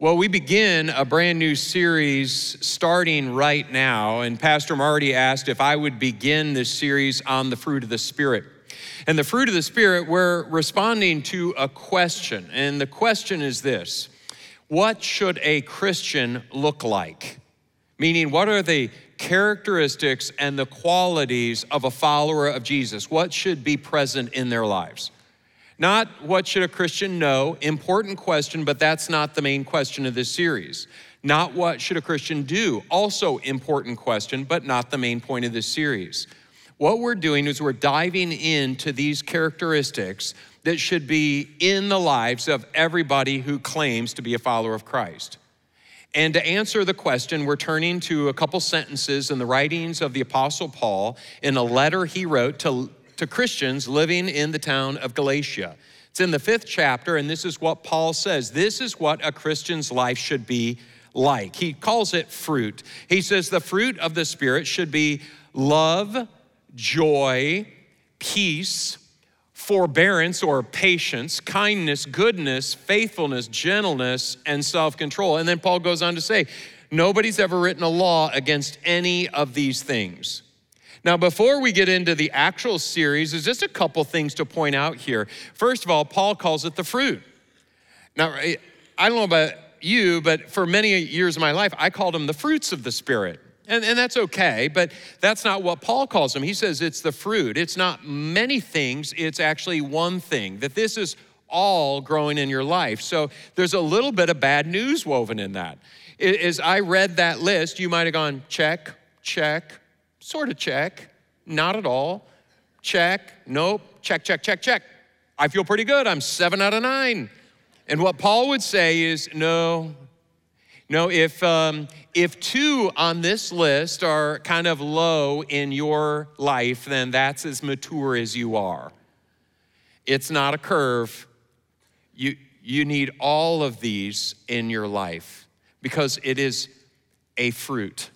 Well, we begin a brand new series starting right now, and Pastor Marty asked if I would begin this series on the fruit of the Spirit. And the fruit of the Spirit, we're responding to a question, and the question is this What should a Christian look like? Meaning, what are the characteristics and the qualities of a follower of Jesus? What should be present in their lives? Not what should a Christian know, important question, but that's not the main question of this series. Not what should a Christian do, also important question, but not the main point of this series. What we're doing is we're diving into these characteristics that should be in the lives of everybody who claims to be a follower of Christ. And to answer the question, we're turning to a couple sentences in the writings of the Apostle Paul in a letter he wrote to to Christians living in the town of Galatia. It's in the fifth chapter, and this is what Paul says. This is what a Christian's life should be like. He calls it fruit. He says the fruit of the Spirit should be love, joy, peace, forbearance or patience, kindness, goodness, faithfulness, gentleness, and self control. And then Paul goes on to say, Nobody's ever written a law against any of these things. Now, before we get into the actual series, there's just a couple things to point out here. First of all, Paul calls it the fruit. Now, I don't know about you, but for many years of my life, I called them the fruits of the Spirit. And, and that's okay, but that's not what Paul calls them. He says it's the fruit. It's not many things, it's actually one thing, that this is all growing in your life. So there's a little bit of bad news woven in that. As I read that list, you might have gone, check, check, Sort of check. Not at all. Check. Nope. Check, check, check, check. I feel pretty good. I'm seven out of nine. And what Paul would say is no, no, if, um, if two on this list are kind of low in your life, then that's as mature as you are. It's not a curve. You, you need all of these in your life because it is a fruit.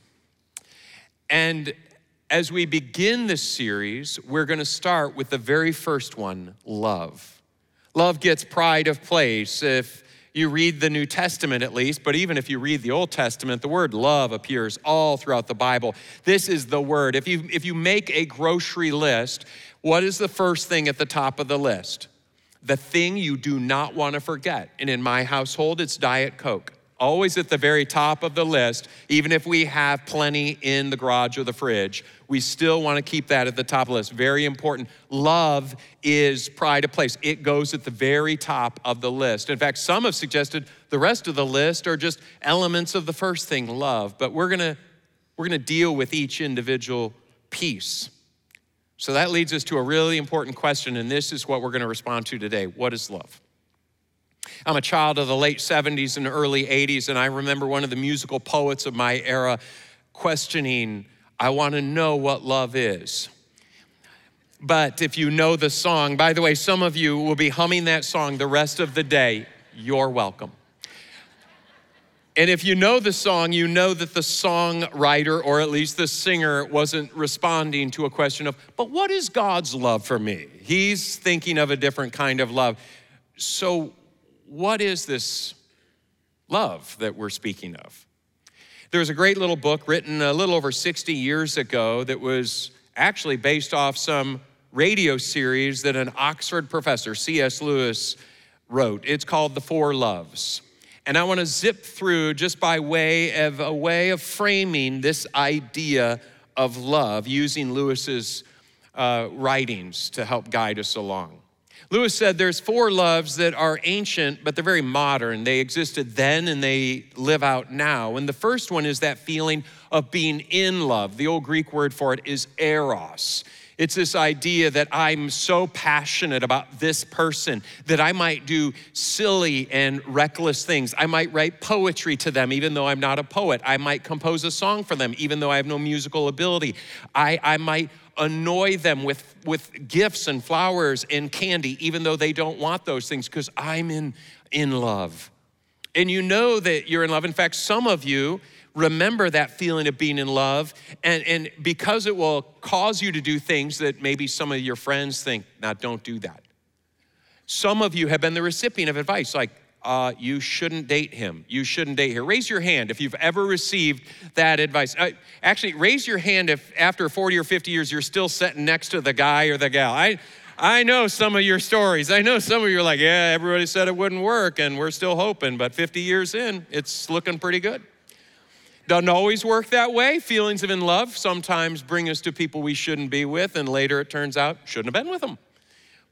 And as we begin this series, we're going to start with the very first one love. Love gets pride of place if you read the New Testament at least, but even if you read the Old Testament, the word love appears all throughout the Bible. This is the word. If you, if you make a grocery list, what is the first thing at the top of the list? The thing you do not want to forget. And in my household, it's Diet Coke always at the very top of the list, even if we have plenty in the garage or the fridge, we still want to keep that at the top of the list. Very important. Love is pride of place, it goes at the very top of the list. In fact, some have suggested the rest of the list are just elements of the first thing, love, but we're going to we're going to deal with each individual piece. So that leads us to a really important question, and this is what we're going to respond to today. What is love? I'm a child of the late 70s and early 80s, and I remember one of the musical poets of my era questioning, I want to know what love is. But if you know the song, by the way, some of you will be humming that song the rest of the day. You're welcome. And if you know the song, you know that the songwriter, or at least the singer, wasn't responding to a question of, but what is God's love for me? He's thinking of a different kind of love. So, what is this love that we're speaking of? There's a great little book written a little over 60 years ago that was actually based off some radio series that an Oxford professor, C.S. Lewis, wrote. It's called The Four Loves. And I want to zip through just by way of a way of framing this idea of love using Lewis's uh, writings to help guide us along. Lewis said there's four loves that are ancient, but they're very modern. They existed then and they live out now. And the first one is that feeling of being in love. The old Greek word for it is eros. It's this idea that I'm so passionate about this person that I might do silly and reckless things. I might write poetry to them, even though I'm not a poet. I might compose a song for them, even though I have no musical ability. I, I might annoy them with, with gifts and flowers and candy, even though they don't want those things, because I'm in, in love. And you know that you're in love. In fact, some of you remember that feeling of being in love, and, and because it will cause you to do things that maybe some of your friends think, now don't do that. Some of you have been the recipient of advice like, uh, you shouldn't date him. You shouldn't date her. Raise your hand if you've ever received that advice. Uh, actually, raise your hand if after 40 or 50 years you're still sitting next to the guy or the gal. I, I know some of your stories. I know some of you are like, yeah, everybody said it wouldn't work, and we're still hoping, but 50 years in, it's looking pretty good. Doesn't always work that way. Feelings of in love sometimes bring us to people we shouldn't be with, and later it turns out shouldn't have been with them.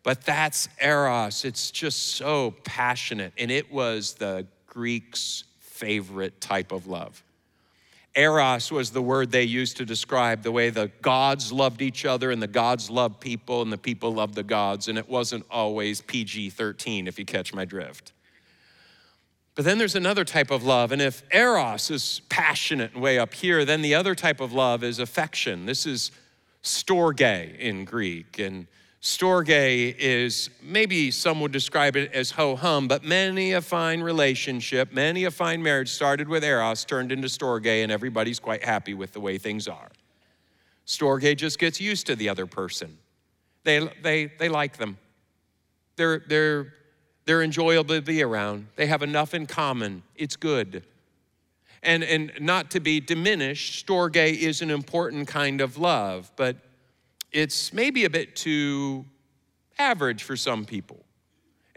But that's Eros. It's just so passionate. And it was the Greeks' favorite type of love. Eros was the word they used to describe the way the gods loved each other and the gods loved people and the people loved the gods. And it wasn't always PG 13, if you catch my drift. But then there's another type of love. And if Eros is passionate way up here, then the other type of love is affection. This is storge in Greek. And Storge is maybe some would describe it as ho hum, but many a fine relationship, many a fine marriage started with Eros, turned into Storge, and everybody's quite happy with the way things are. Storge just gets used to the other person. They, they, they like them. They're, they're, they're enjoyable to be around. They have enough in common. It's good. And, and not to be diminished, Storge is an important kind of love, but it's maybe a bit too average for some people.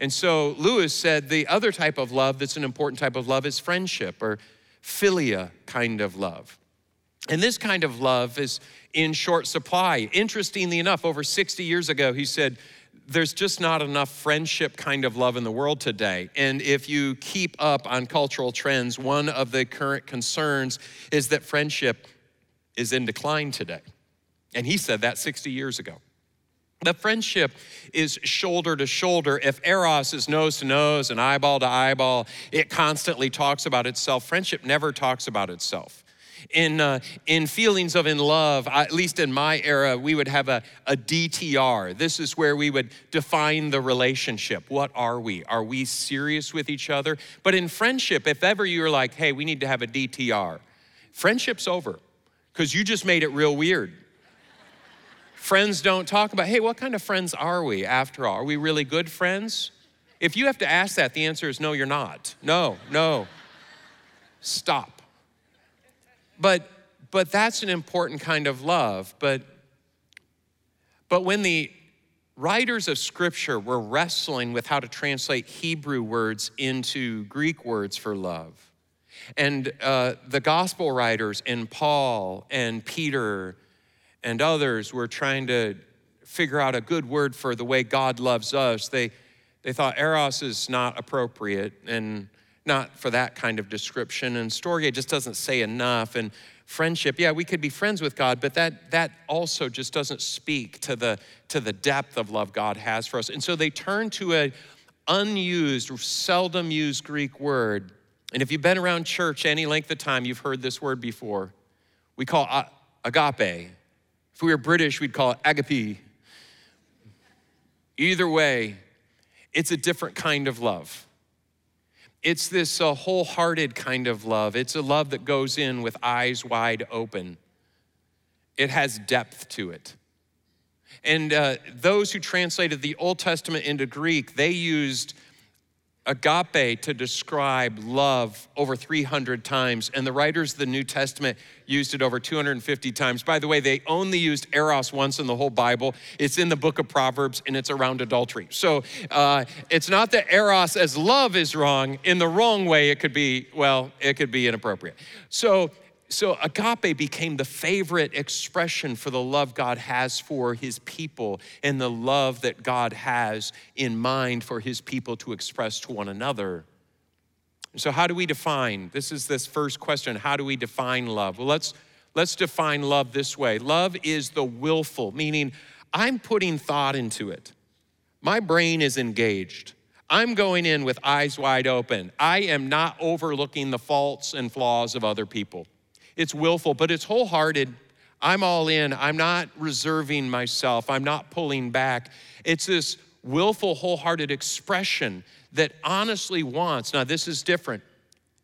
And so Lewis said the other type of love that's an important type of love is friendship or philia kind of love. And this kind of love is in short supply. Interestingly enough, over 60 years ago, he said, there's just not enough friendship kind of love in the world today. And if you keep up on cultural trends, one of the current concerns is that friendship is in decline today. And he said that 60 years ago. The friendship is shoulder to shoulder. If Eros is nose to nose and eyeball to eyeball, it constantly talks about itself. Friendship never talks about itself. In, uh, in feelings of in love, at least in my era, we would have a, a DTR. This is where we would define the relationship. What are we? Are we serious with each other? But in friendship, if ever you're like, hey, we need to have a DTR, friendship's over because you just made it real weird. Friends don't talk about, hey, what kind of friends are we after all? Are we really good friends? If you have to ask that, the answer is no, you're not. No, no. Stop. But but that's an important kind of love. But but when the writers of scripture were wrestling with how to translate Hebrew words into Greek words for love, and uh, the gospel writers and Paul and Peter and others were trying to figure out a good word for the way God loves us, they, they thought eros is not appropriate and not for that kind of description. And storge just doesn't say enough. And friendship, yeah, we could be friends with God, but that, that also just doesn't speak to the, to the depth of love God has for us. And so they turn to a unused, seldom used Greek word. And if you've been around church any length of time, you've heard this word before. We call agape. If we were British, we'd call it agape. Either way, it's a different kind of love. It's this uh, wholehearted kind of love. It's a love that goes in with eyes wide open. It has depth to it. And uh, those who translated the Old Testament into Greek, they used agape to describe love over 300 times, and the writers of the New Testament used it over 250 times. By the way, they only used eros once in the whole Bible. It's in the book of Proverbs, and it's around adultery. So uh, it's not that eros as love is wrong. In the wrong way, it could be, well, it could be inappropriate. So so agape became the favorite expression for the love God has for his people and the love that God has in mind for his people to express to one another. So how do we define? This is this first question, how do we define love? Well, let's let's define love this way. Love is the willful, meaning I'm putting thought into it. My brain is engaged. I'm going in with eyes wide open. I am not overlooking the faults and flaws of other people. It's willful, but it's wholehearted. I'm all in. I'm not reserving myself. I'm not pulling back. It's this willful, wholehearted expression that honestly wants, now this is different,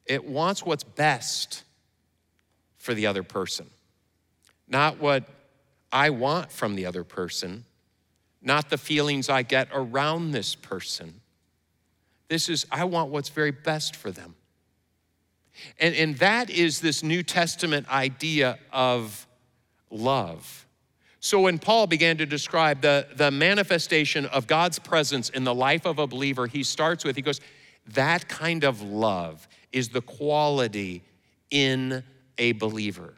it wants what's best for the other person, not what I want from the other person, not the feelings I get around this person. This is, I want what's very best for them. And, and that is this New Testament idea of love. So when Paul began to describe the, the manifestation of God's presence in the life of a believer, he starts with, he goes, that kind of love is the quality in a believer.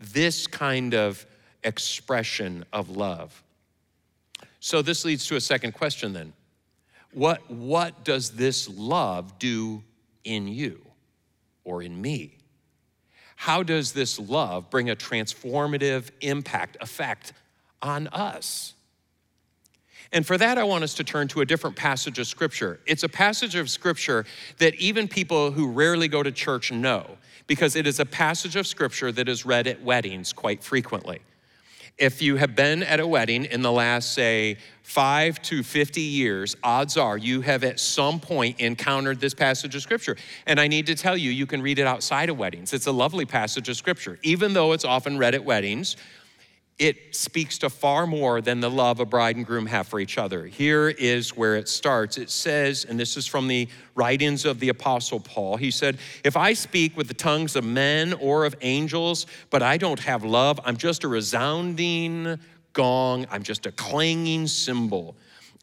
This kind of expression of love. So this leads to a second question then. What, what does this love do in you or in me? How does this love bring a transformative impact, effect on us? And for that, I want us to turn to a different passage of Scripture. It's a passage of Scripture that even people who rarely go to church know, because it is a passage of Scripture that is read at weddings quite frequently. If you have been at a wedding in the last, say, five to 50 years, odds are you have at some point encountered this passage of Scripture. And I need to tell you, you can read it outside of weddings. It's a lovely passage of Scripture. Even though it's often read at weddings, it speaks to far more than the love a bride and groom have for each other. Here is where it starts. It says, and this is from the writings of the Apostle Paul, he said, If I speak with the tongues of men or of angels, but I don't have love, I'm just a resounding gong, I'm just a clanging cymbal.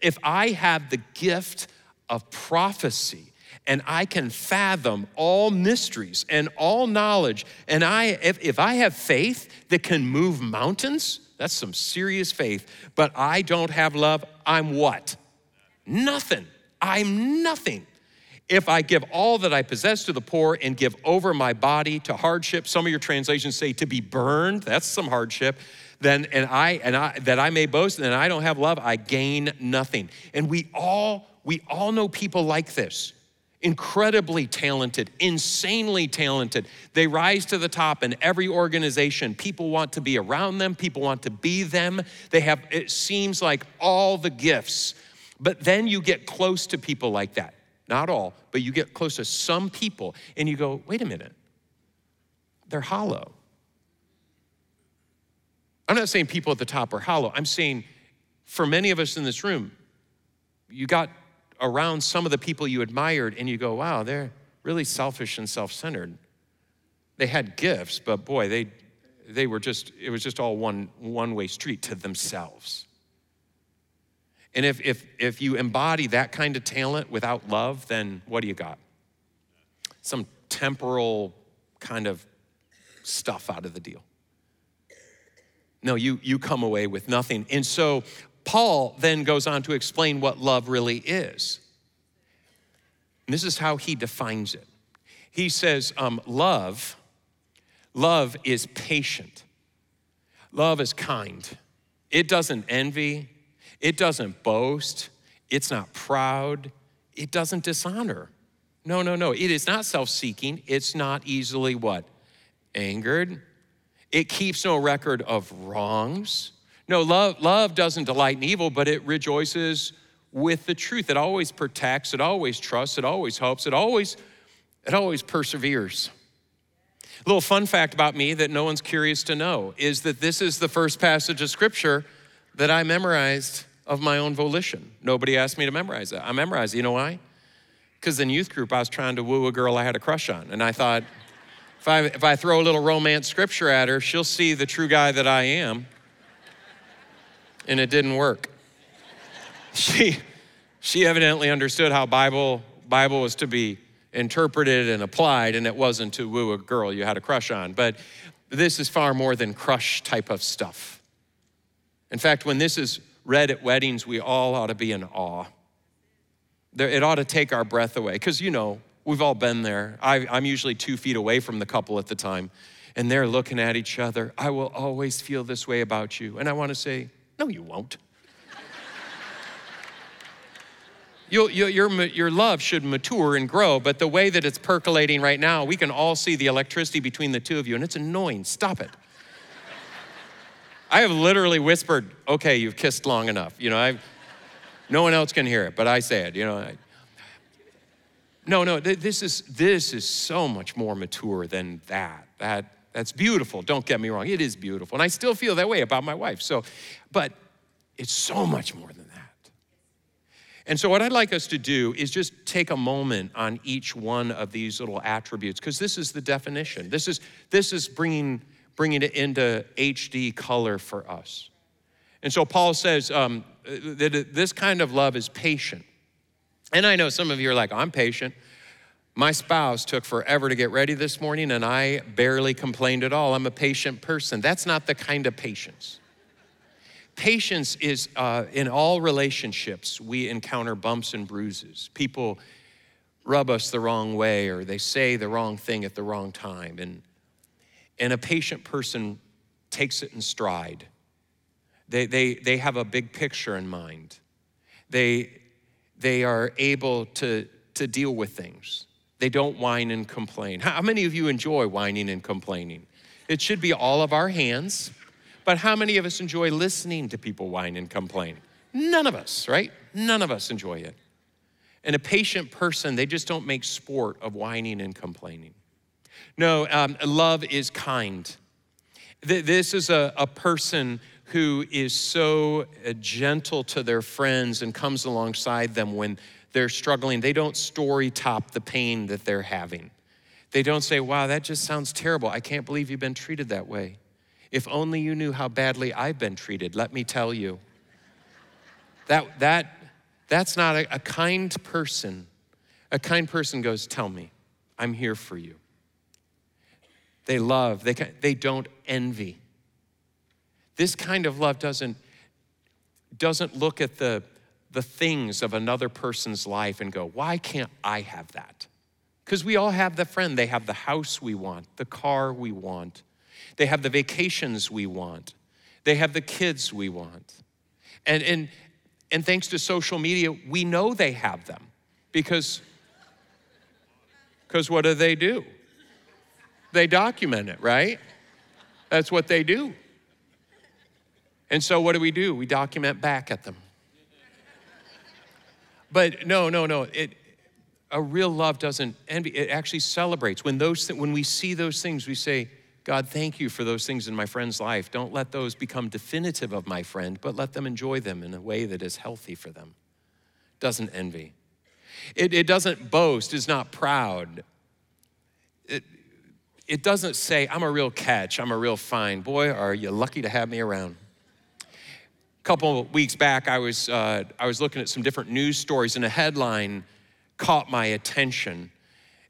If I have the gift of prophecy, and I can fathom all mysteries and all knowledge. And I, if, if I have faith that can move mountains, that's some serious faith. But I don't have love, I'm what? Nothing. I'm nothing. If I give all that I possess to the poor and give over my body to hardship, some of your translations say to be burned, that's some hardship then and I and I that I may boast and I don't have love, I gain nothing. And we all we all know people like this incredibly talented, insanely talented. They rise to the top in every organization. People want to be around them, people want to be them. They have, it seems like all the gifts. But then you get close to people like that. Not all, but you get close to some people and you go, wait a minute, they're hollow. I'm not saying people at the top are hollow. I'm saying for many of us in this room, you got around some of the people you admired and you go, wow, they're really selfish and self centered. They had gifts, but boy, they, they were just, it was just all one, one way street to themselves. And if, if, if you embody that kind of talent without love, then what do you got? Some temporal kind of stuff out of the deal. No, you, you come away with nothing. And so Paul then goes on to explain what love really is. And this is how he defines it. He says, um, love, love is patient. Love is kind. It doesn't envy. It doesn't boast. It's not proud. It doesn't dishonor. No, no, no. It is not self seeking. It's not easily what? Angered. It keeps no record of wrongs. No, love, love doesn't delight in evil, but it rejoices with the truth. It always protects, it always trusts, it always hopes, it always, it always perseveres. A little fun fact about me that no one's curious to know is that this is the first passage of scripture that I memorized of my own volition. Nobody asked me to memorize it. I memorized it. You know why? Because in youth group, I was trying to woo a girl I had a crush on. And I thought, if I, if I throw a little romance scripture at her, she'll see the true guy that I am and it didn't work. She, she evidently understood how Bible, Bible was to be interpreted and applied, and it wasn't to woo a girl you had a crush on. But this is far more than crush type of stuff. In fact, when this is read at weddings, we all ought to be in awe. It ought to take our breath away, because you know, we've all been there. I, I'm usually two feet away from the couple at the time, and they're looking at each other. I will always feel this way about you. And I want to say, no, you won't. You'll, you your, your love should mature and grow, but the way that it's percolating right now, we can all see the electricity between the two of you, and it's annoying. Stop it. I have literally whispered, okay, you've kissed long enough. You know, I've, no one else can hear it, but I say it, you know. I, no, no, this is, this is so much more mature than that. That that's beautiful. Don't get me wrong. It is beautiful. And I still feel that way about my wife. So, but it's so much more than that. And so, what I'd like us to do is just take a moment on each one of these little attributes, because this is the definition. This is, this is bringing, bringing it into HD color for us. And so, Paul says um, that this kind of love is patient. And I know some of you are like, I'm patient. My spouse took forever to get ready this morning, and I barely complained at all. I'm a patient person. That's not the kind of patience. Patience is uh, in all relationships, we encounter bumps and bruises. People rub us the wrong way, or they say the wrong thing at the wrong time. And, and a patient person takes it in stride. They, they, they have a big picture in mind. They, they are able to, to deal with things. They don't whine and complain. How many of you enjoy whining and complaining? It should be all of our hands, but how many of us enjoy listening to people whine and complain? None of us, right? None of us enjoy it. And a patient person, they just don't make sport of whining and complaining. No, um, love is kind. This is a, a person who is so uh, gentle to their friends and comes alongside them when they're struggling, they don't story top the pain that they're having. They don't say, wow, that just sounds terrible. I can't believe you've been treated that way. If only you knew how badly I've been treated, let me tell you. That, that, that's not a, a kind person. A kind person goes, Tell me, I'm here for you. They love, they, they don't envy. This kind of love doesn't, doesn't look at the, the things of another person's life and go, why can't I have that? Because we all have the friend. They have the house we want, the car we want, they have the vacations we want, they have the kids we want. And, and, and thanks to social media, we know they have them because because what do they do? They document it, right? That's what they do. And so what do we do? We document back at them. But no, no, no. It, a real love doesn't envy. It actually celebrates. When, those th- when we see those things, we say, God, thank you for those things in my friend's life. Don't let those become definitive of my friend, but let them enjoy them in a way that is healthy for them. Doesn't envy. It, it doesn't boast, is not proud. It, it doesn't say, I'm a real catch, I'm a real fine. Boy, are you lucky to have me around. Couple weeks back, I was, uh, I was looking at some different news stories, and a headline caught my attention.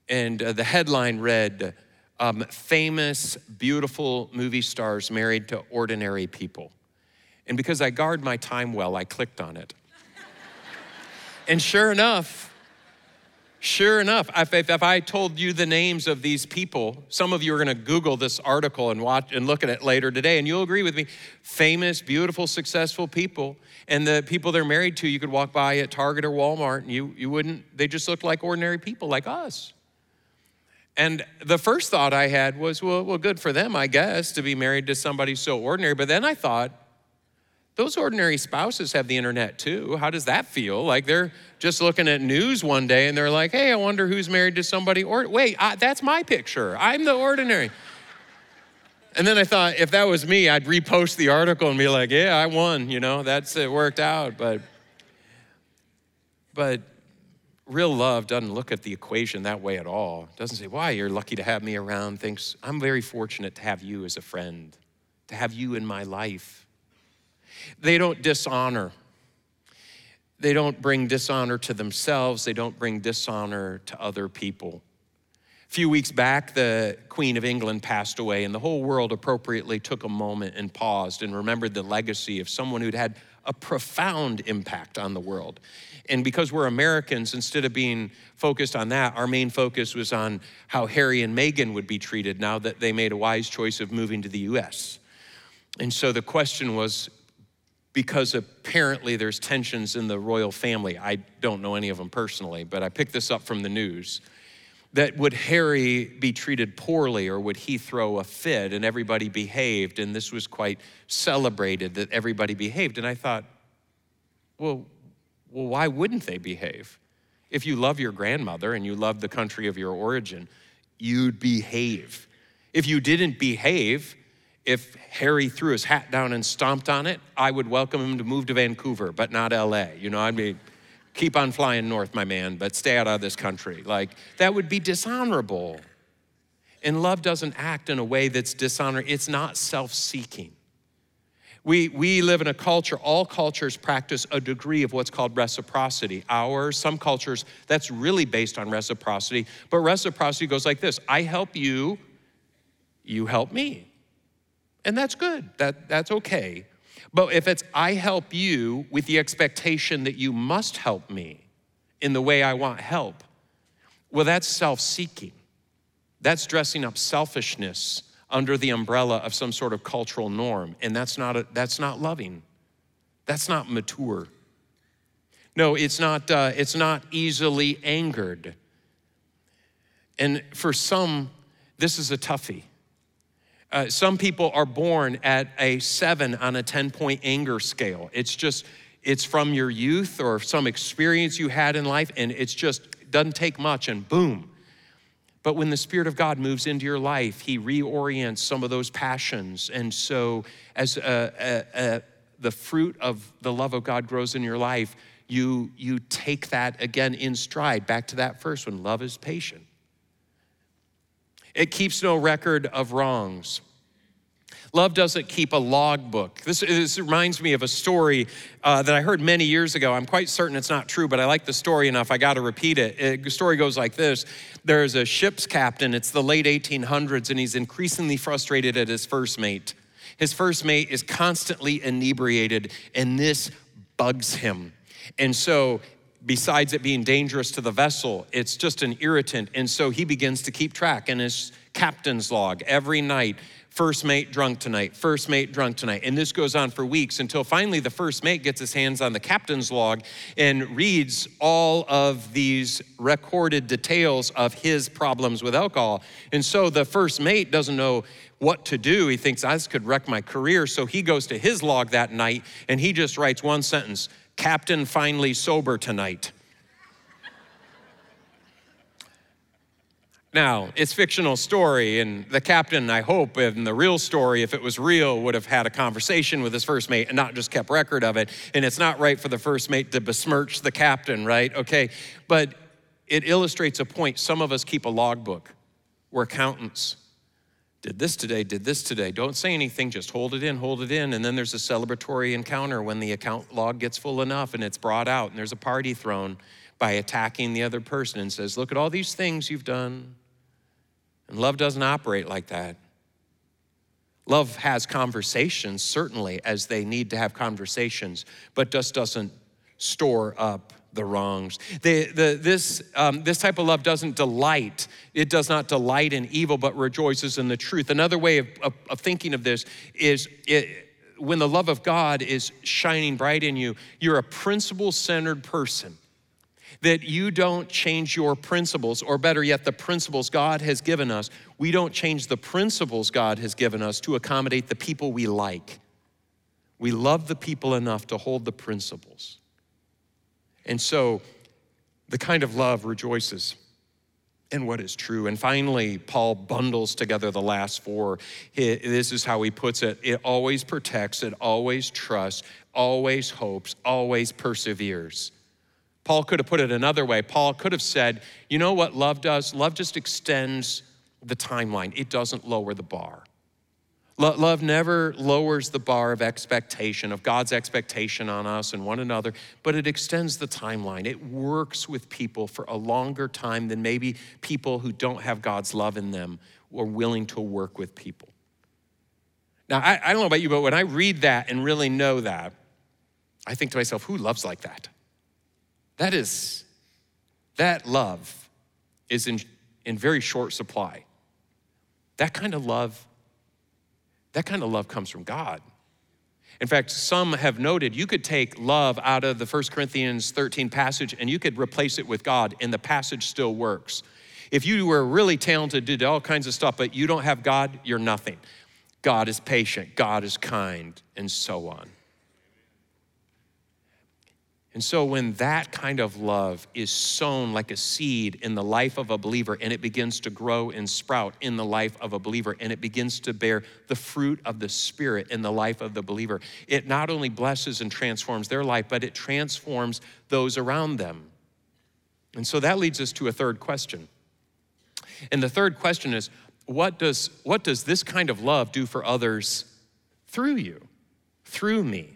And uh, the headline read um, Famous, beautiful movie stars married to ordinary people. And because I guard my time well, I clicked on it. and sure enough, Sure enough, if, if, I told you the names of these people, some of you are going to Google this article and watch and look at it later today, and you'll agree with me. Famous, beautiful, successful people, and the people they're married to, you could walk by at Target or Walmart, and you you wouldn't. They just looked like ordinary people, like us. And the first thought I had was, well, well, good for them, I guess, to be married to somebody so ordinary. But then I thought, those ordinary spouses have the internet too. How does that feel? Like they're just looking at news one day and they're like, hey, I wonder who's married to somebody. Or wait, I, that's my picture. I'm the ordinary. And then I thought, if that was me, I'd repost the article and be like, yeah, I won. You know, that's it worked out. But, but real love doesn't look at the equation that way at all. Doesn't say, why, you're lucky to have me around. Thinks, I'm very fortunate to have you as a friend, to have you in my life. They don't dishonor. They don't bring dishonor to themselves. They don't bring dishonor to other people. A few weeks back, the Queen of England passed away, and the whole world appropriately took a moment and paused and remembered the legacy of someone who'd had a profound impact on the world. And because we're Americans, instead of being focused on that, our main focus was on how Harry and Meghan would be treated now that they made a wise choice of moving to the US. And so the question was because apparently there's tensions in the royal family. I don't know any of them personally, but I picked this up from the news. That would Harry be treated poorly or would he throw a fit? And everybody behaved, and this was quite celebrated that everybody behaved. And I thought, well, well, why wouldn't they behave? If you love your grandmother and you love the country of your origin, you'd behave. If you didn't behave, if Harry threw his hat down and stomped on it, I would welcome him to move to Vancouver, but not LA. You know, I'd be, keep on flying north, my man, but stay out of this country. Like, that would be dishonorable. And love doesn't act in a way that's dishonoring, it's not self seeking. We, we live in a culture, all cultures practice a degree of what's called reciprocity. Ours, some cultures, that's really based on reciprocity. But reciprocity goes like this I help you, you help me. And that's good, that, that's okay. But if it's I help you with the expectation that you must help me in the way I want help, well, that's self seeking. That's dressing up selfishness under the umbrella of some sort of cultural norm. And that's not, a, that's not loving. That's not mature. No, it's not, uh, it's not easily angered. And for some, this is a toughie. Uh, some people are born at a seven on a 10 point anger scale. It's just, it's from your youth or some experience you had in life, and it's just doesn't take much, and boom. But when the Spirit of God moves into your life, He reorients some of those passions. And so, as a, a, a, the fruit of the love of God grows in your life, you, you take that again in stride. Back to that first one love is patient. It keeps no record of wrongs. Love doesn't keep a logbook. This, this reminds me of a story uh, that I heard many years ago. I'm quite certain it's not true, but I like the story enough, I got to repeat it. it. The story goes like this There's a ship's captain, it's the late 1800s, and he's increasingly frustrated at his first mate. His first mate is constantly inebriated, and this bugs him. And so besides it being dangerous to the vessel, it's just an irritant. And so he begins to keep track in his captain's log every night. First mate drunk tonight, first mate drunk tonight. And this goes on for weeks until finally the first mate gets his hands on the captain's log and reads all of these recorded details of his problems with alcohol. And so the first mate doesn't know what to do. He thinks, this could wreck my career. So he goes to his log that night and he just writes one sentence Captain finally sober tonight. Now, it's fictional story, and the captain, I hope, in the real story, if it was real, would have had a conversation with his first mate and not just kept record of it. And it's not right for the first mate to besmirch the captain, right? Okay, but it illustrates a point. Some of us keep a logbook. We're accountants. Did this today, did this today. Don't say anything, just hold it in, hold it in. And then there's a celebratory encounter when the account log gets full enough and it's brought out, and there's a party thrown by attacking the other person and says, Look at all these things you've done. And love doesn't operate like that. Love has conversations, certainly, as they need to have conversations, but just doesn't store up the wrongs. The, the, this, um, this type of love doesn't delight. It does not delight in evil, but rejoices in the truth. Another way of, of, of thinking of this is it, when the love of God is shining bright in you, you're a principle centered person that you don't change your principles, or better yet, the principles God has given us. We don't change the principles God has given us to accommodate the people we like. We love the people enough to hold the principles. And so the kind of love rejoices in what is true. And finally, Paul bundles together the last four. This is how he puts it it always protects, it always trusts, always hopes, always perseveres. Paul could have put it another way. Paul could have said, you know what love does? Love just extends the timeline, it doesn't lower the bar. Love never lowers the bar of expectation, of God's expectation on us and one another, but it extends the timeline. It works with people for a longer time than maybe people who don't have God's love in them are willing to work with people. Now, I, I don't know about you, but when I read that and really know that, I think to myself, who loves like that? That is, that love is in, in very short supply. That kind of love, that kind of love comes from God. In fact, some have noted you could take love out of the 1 Corinthians 13 passage and you could replace it with God, and the passage still works. If you were really talented, did all kinds of stuff, but you don't have God, you're nothing. God is patient, God is kind, and so on. And so, when that kind of love is sown like a seed in the life of a believer and it begins to grow and sprout in the life of a believer and it begins to bear the fruit of the Spirit in the life of the believer, it not only blesses and transforms their life, but it transforms those around them. And so that leads us to a third question. And the third question is what does, what does this kind of love do for others through you, through me?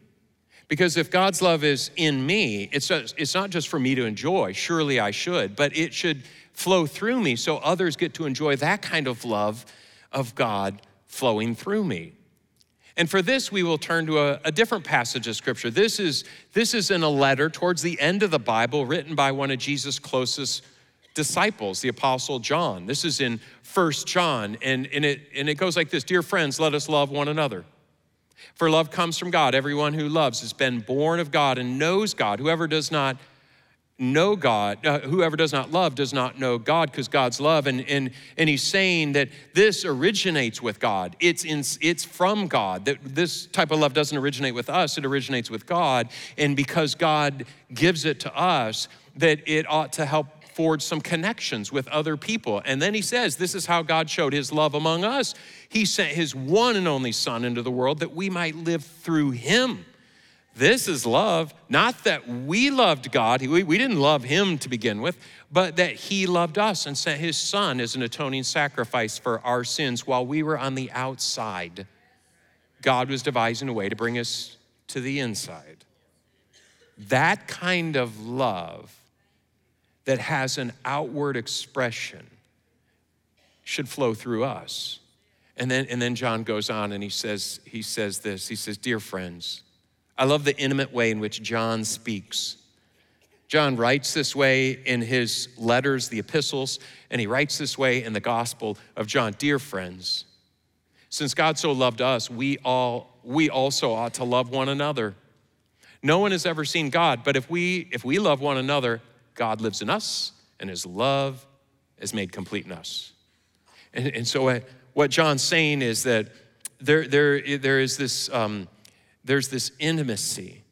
Because if God's love is in me, it's, it's not just for me to enjoy, surely I should, but it should flow through me so others get to enjoy that kind of love of God flowing through me. And for this, we will turn to a, a, different passage of scripture. This is, this is in a letter towards the end of the Bible written by one of Jesus' closest disciples, the Apostle John. This is in First John, and, and, it, and it goes like this Dear friends, let us love one another. For love comes from God. Everyone who loves has been born of God and knows God. Whoever does not know God, uh, whoever does not love does not know God because God's love. And, and, and he's saying that this originates with God. It's, in, it's from God. That this type of love doesn't originate with us, it originates with God. And because God gives it to us, that it ought to help forge some connections with other people. And then he says, This is how God showed his love among us. He sent his one and only Son into the world that we might live through him. This is love, not that we loved God, we, we didn't love him to begin with, but that he loved us and sent his Son as an atoning sacrifice for our sins while we were on the outside. God was devising a way to bring us to the inside. That kind of love that has an outward expression should flow through us. And then, and then John goes on and he says, he says this. He says, Dear friends, I love the intimate way in which John speaks. John writes this way in his letters, the epistles, and he writes this way in the Gospel of John. Dear friends, since God so loved us, we all we also ought to love one another. No one has ever seen God, but if we if we love one another, God lives in us, and his love is made complete in us. And, and so, what, John's saying is that there, there, there is this, um, there's this intimacy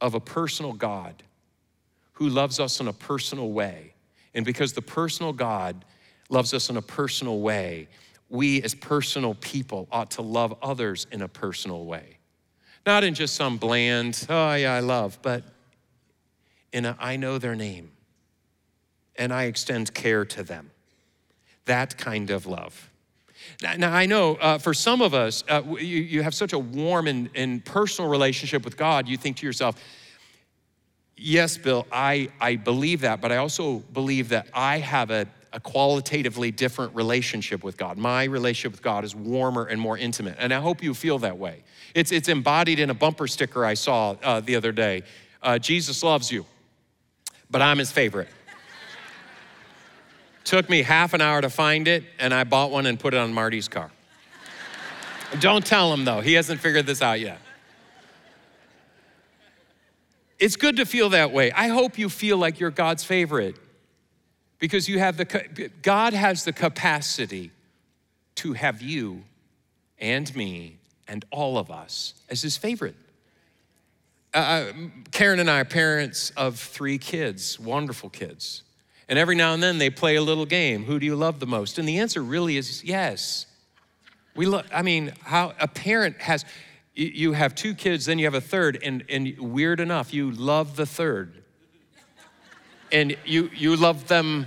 of a personal God who loves us in a personal way. And because the personal God loves us in a personal way, we as personal people ought to love others in a personal way. Not in just some bland, oh yeah, I love, but in a I know their name and I extend care to them. That kind of love. Now, now I know uh, for some of us, uh, you, you have such a warm and, and personal relationship with God, you think to yourself, yes, Bill, I, I believe that, but I also believe that I have a, a qualitatively different relationship with God. My relationship with God is warmer and more intimate, and I hope you feel that way. It's, it's embodied in a bumper sticker I saw uh, the other day uh, Jesus loves you but I'm his favorite. Took me half an hour to find it, and I bought one and put it on Marty's car. Don't tell him though, he hasn't figured this out yet. It's good to feel that way. I hope you feel like you're God's favorite because you have the God has the capacity to have you and me and all of us as his favorite. Uh, uh, Karen and I are parents of three kids, wonderful kids. And every now and then they play a little game. Who do you love the most? And the answer really is yes. We love, I mean, how a parent has, you have two kids, then you have a third, and, and weird enough, you love the third. And you, you love them.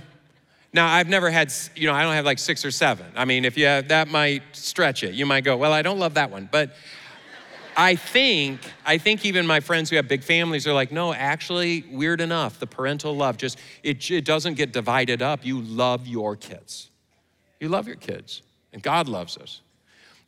Now, I've never had, you know, I don't have like six or seven. I mean, if you have, that might stretch it. You might go, well, I don't love that one. But I think, I think even my friends who have big families are like, no, actually, weird enough, the parental love just, it, it doesn't get divided up. You love your kids. You love your kids, and God loves us.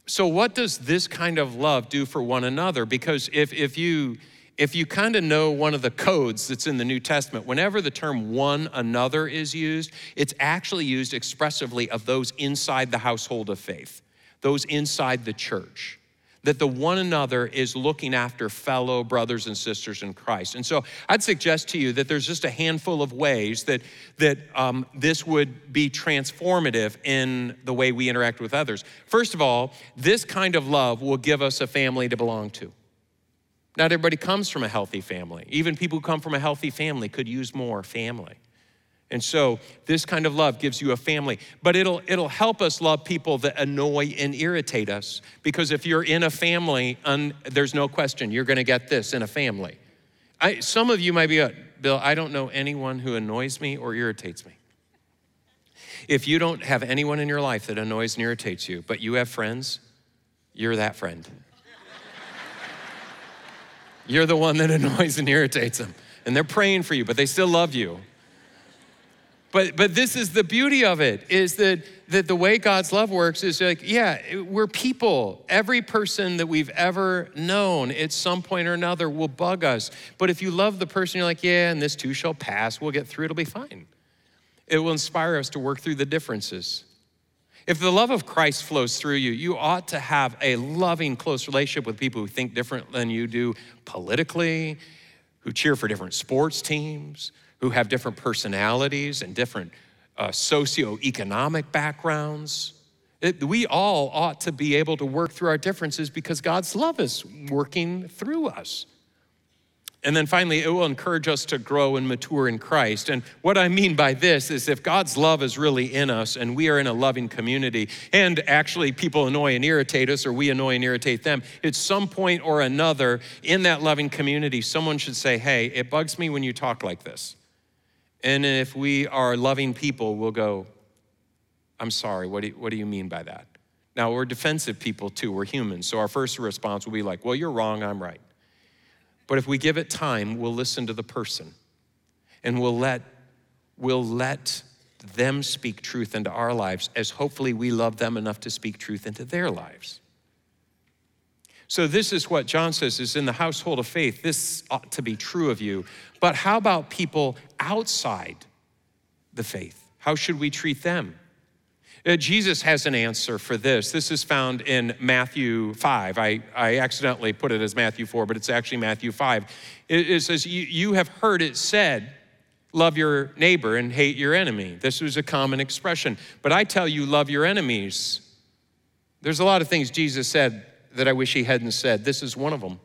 So, what does this kind of love do for one another? Because if, if you, if you kind of know one of the codes that's in the New Testament, whenever the term one another is used, it's actually used expressively of those inside the household of faith, those inside the church that the one another is looking after fellow brothers and sisters in Christ. And so I'd suggest to you that there's just a handful of ways that, that um, this would be transformative in the way we interact with others. First of all, this kind of love will give us a family to belong to. Not everybody comes from a healthy family. Even people who come from a healthy family could use more family. And so this kind of love gives you a family, but it'll it'll help us love people that annoy and irritate us because if you're in a family, un, there's no question you're going to get this in a family. I, some of you might be, uh, Bill. I don't know anyone who annoys me or irritates me. If you don't have anyone in your life that annoys and irritates you, but you have friends, you're that friend. you're the one that annoys and irritates them, and they're praying for you, but they still love you. But, but this is the beauty of it is that, that the way God's love works is like, yeah, we're people. Every person that we've ever known at some point or another will bug us. But if you love the person, you're like, yeah, and this too shall pass. We'll get through, it'll be fine. It will inspire us to work through the differences. If the love of Christ flows through you, you ought to have a loving, close relationship with people who think different than you do politically, who cheer for different sports teams, who have different personalities and different uh, socioeconomic backgrounds. It, we all ought to be able to work through our differences because God's love is working through us. And then finally, it will encourage us to grow and mature in Christ. And what I mean by this is if God's love is really in us and we are in a loving community, and actually people annoy and irritate us or we annoy and irritate them, at some point or another in that loving community, someone should say, Hey, it bugs me when you talk like this. And if we are loving people, we'll go, I'm sorry, what do, you, what do you mean by that? Now, we're defensive people too, we're humans. So our first response will be like, Well, you're wrong, I'm right. But if we give it time, we'll listen to the person and we'll let, we'll let them speak truth into our lives as hopefully we love them enough to speak truth into their lives. So, this is what John says is in the household of faith, this ought to be true of you. But how about people outside the faith? How should we treat them? Uh, Jesus has an answer for this. This is found in Matthew 5. I, I accidentally put it as Matthew 4, but it's actually Matthew 5. It, it says, you, you have heard it said, love your neighbor and hate your enemy. This was a common expression. But I tell you, love your enemies. There's a lot of things Jesus said that I wish he hadn't said. This is one of them.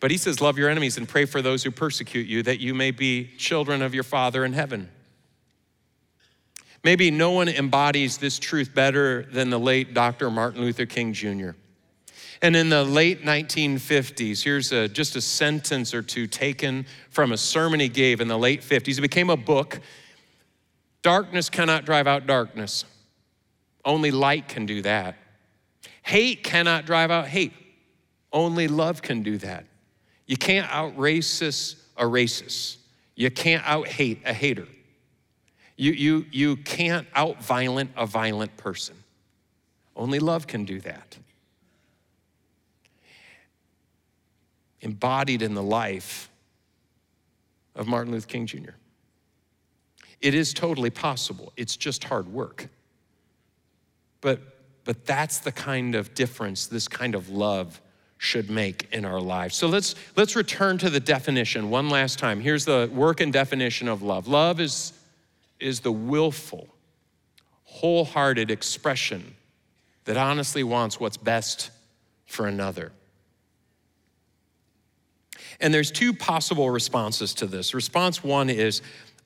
But he says, Love your enemies and pray for those who persecute you, that you may be children of your Father in heaven. Maybe no one embodies this truth better than the late Dr. Martin Luther King Jr. And in the late 1950s, here's a, just a sentence or two taken from a sermon he gave in the late 50s. It became a book. Darkness cannot drive out darkness, only light can do that. Hate cannot drive out hate. Only love can do that. You can't out racist a racist. You can't out hate a hater. You, you, you can't out violent a violent person. Only love can do that. Embodied in the life of Martin Luther King Jr. It is totally possible, it's just hard work. But but that's the kind of difference this kind of love should make in our lives. So let's let's return to the definition one last time. Here's the work and definition of love. Love is is the willful, wholehearted expression that honestly wants what's best for another. And there's two possible responses to this. Response 1 is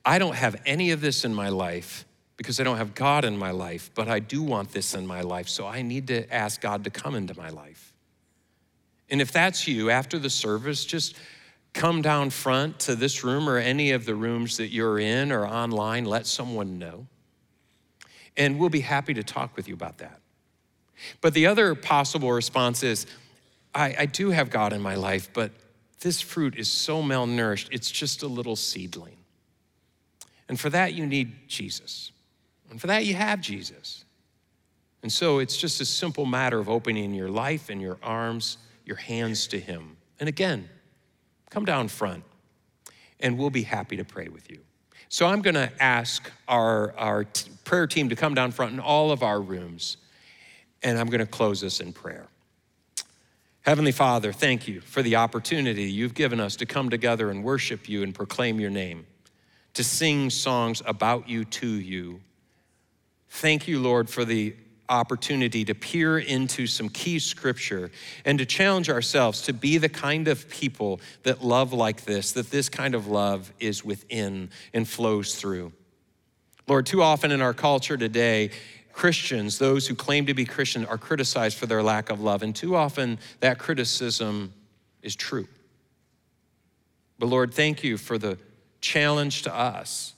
I don't have any of this in my life because I don't have God in my life, but I do want this in my life, so I need to ask God to come into my life. And if that's you, after the service, just come down front to this room or any of the rooms that you're in or online, let someone know. And we'll be happy to talk with you about that. But the other possible response is I, I do have God in my life, but this fruit is so malnourished, it's just a little seedling. And for that, you need Jesus. And for that, you have Jesus. And so it's just a simple matter of opening your life and your arms, your hands to Him. And again, come down front and we'll be happy to pray with you. So I'm going to ask our, our t- prayer team to come down front in all of our rooms, and I'm going to close this in prayer. Heavenly Father, thank you for the opportunity you've given us to come together and worship you and proclaim your name, to sing songs about you to you Thank you, Lord, for the opportunity to peer into some key scripture and to challenge ourselves to be the kind of people that love like this, that this kind of love is within and flows through. Lord, too often in our culture today, Christians, those who claim to be Christian, are criticized for their lack of love, and too often that criticism is true. But Lord, thank you for the challenge to us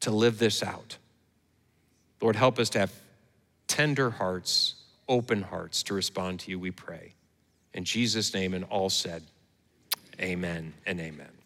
to live this out. Lord, help us to have tender hearts, open hearts to respond to you, we pray. In Jesus' name, and all said, Amen and amen.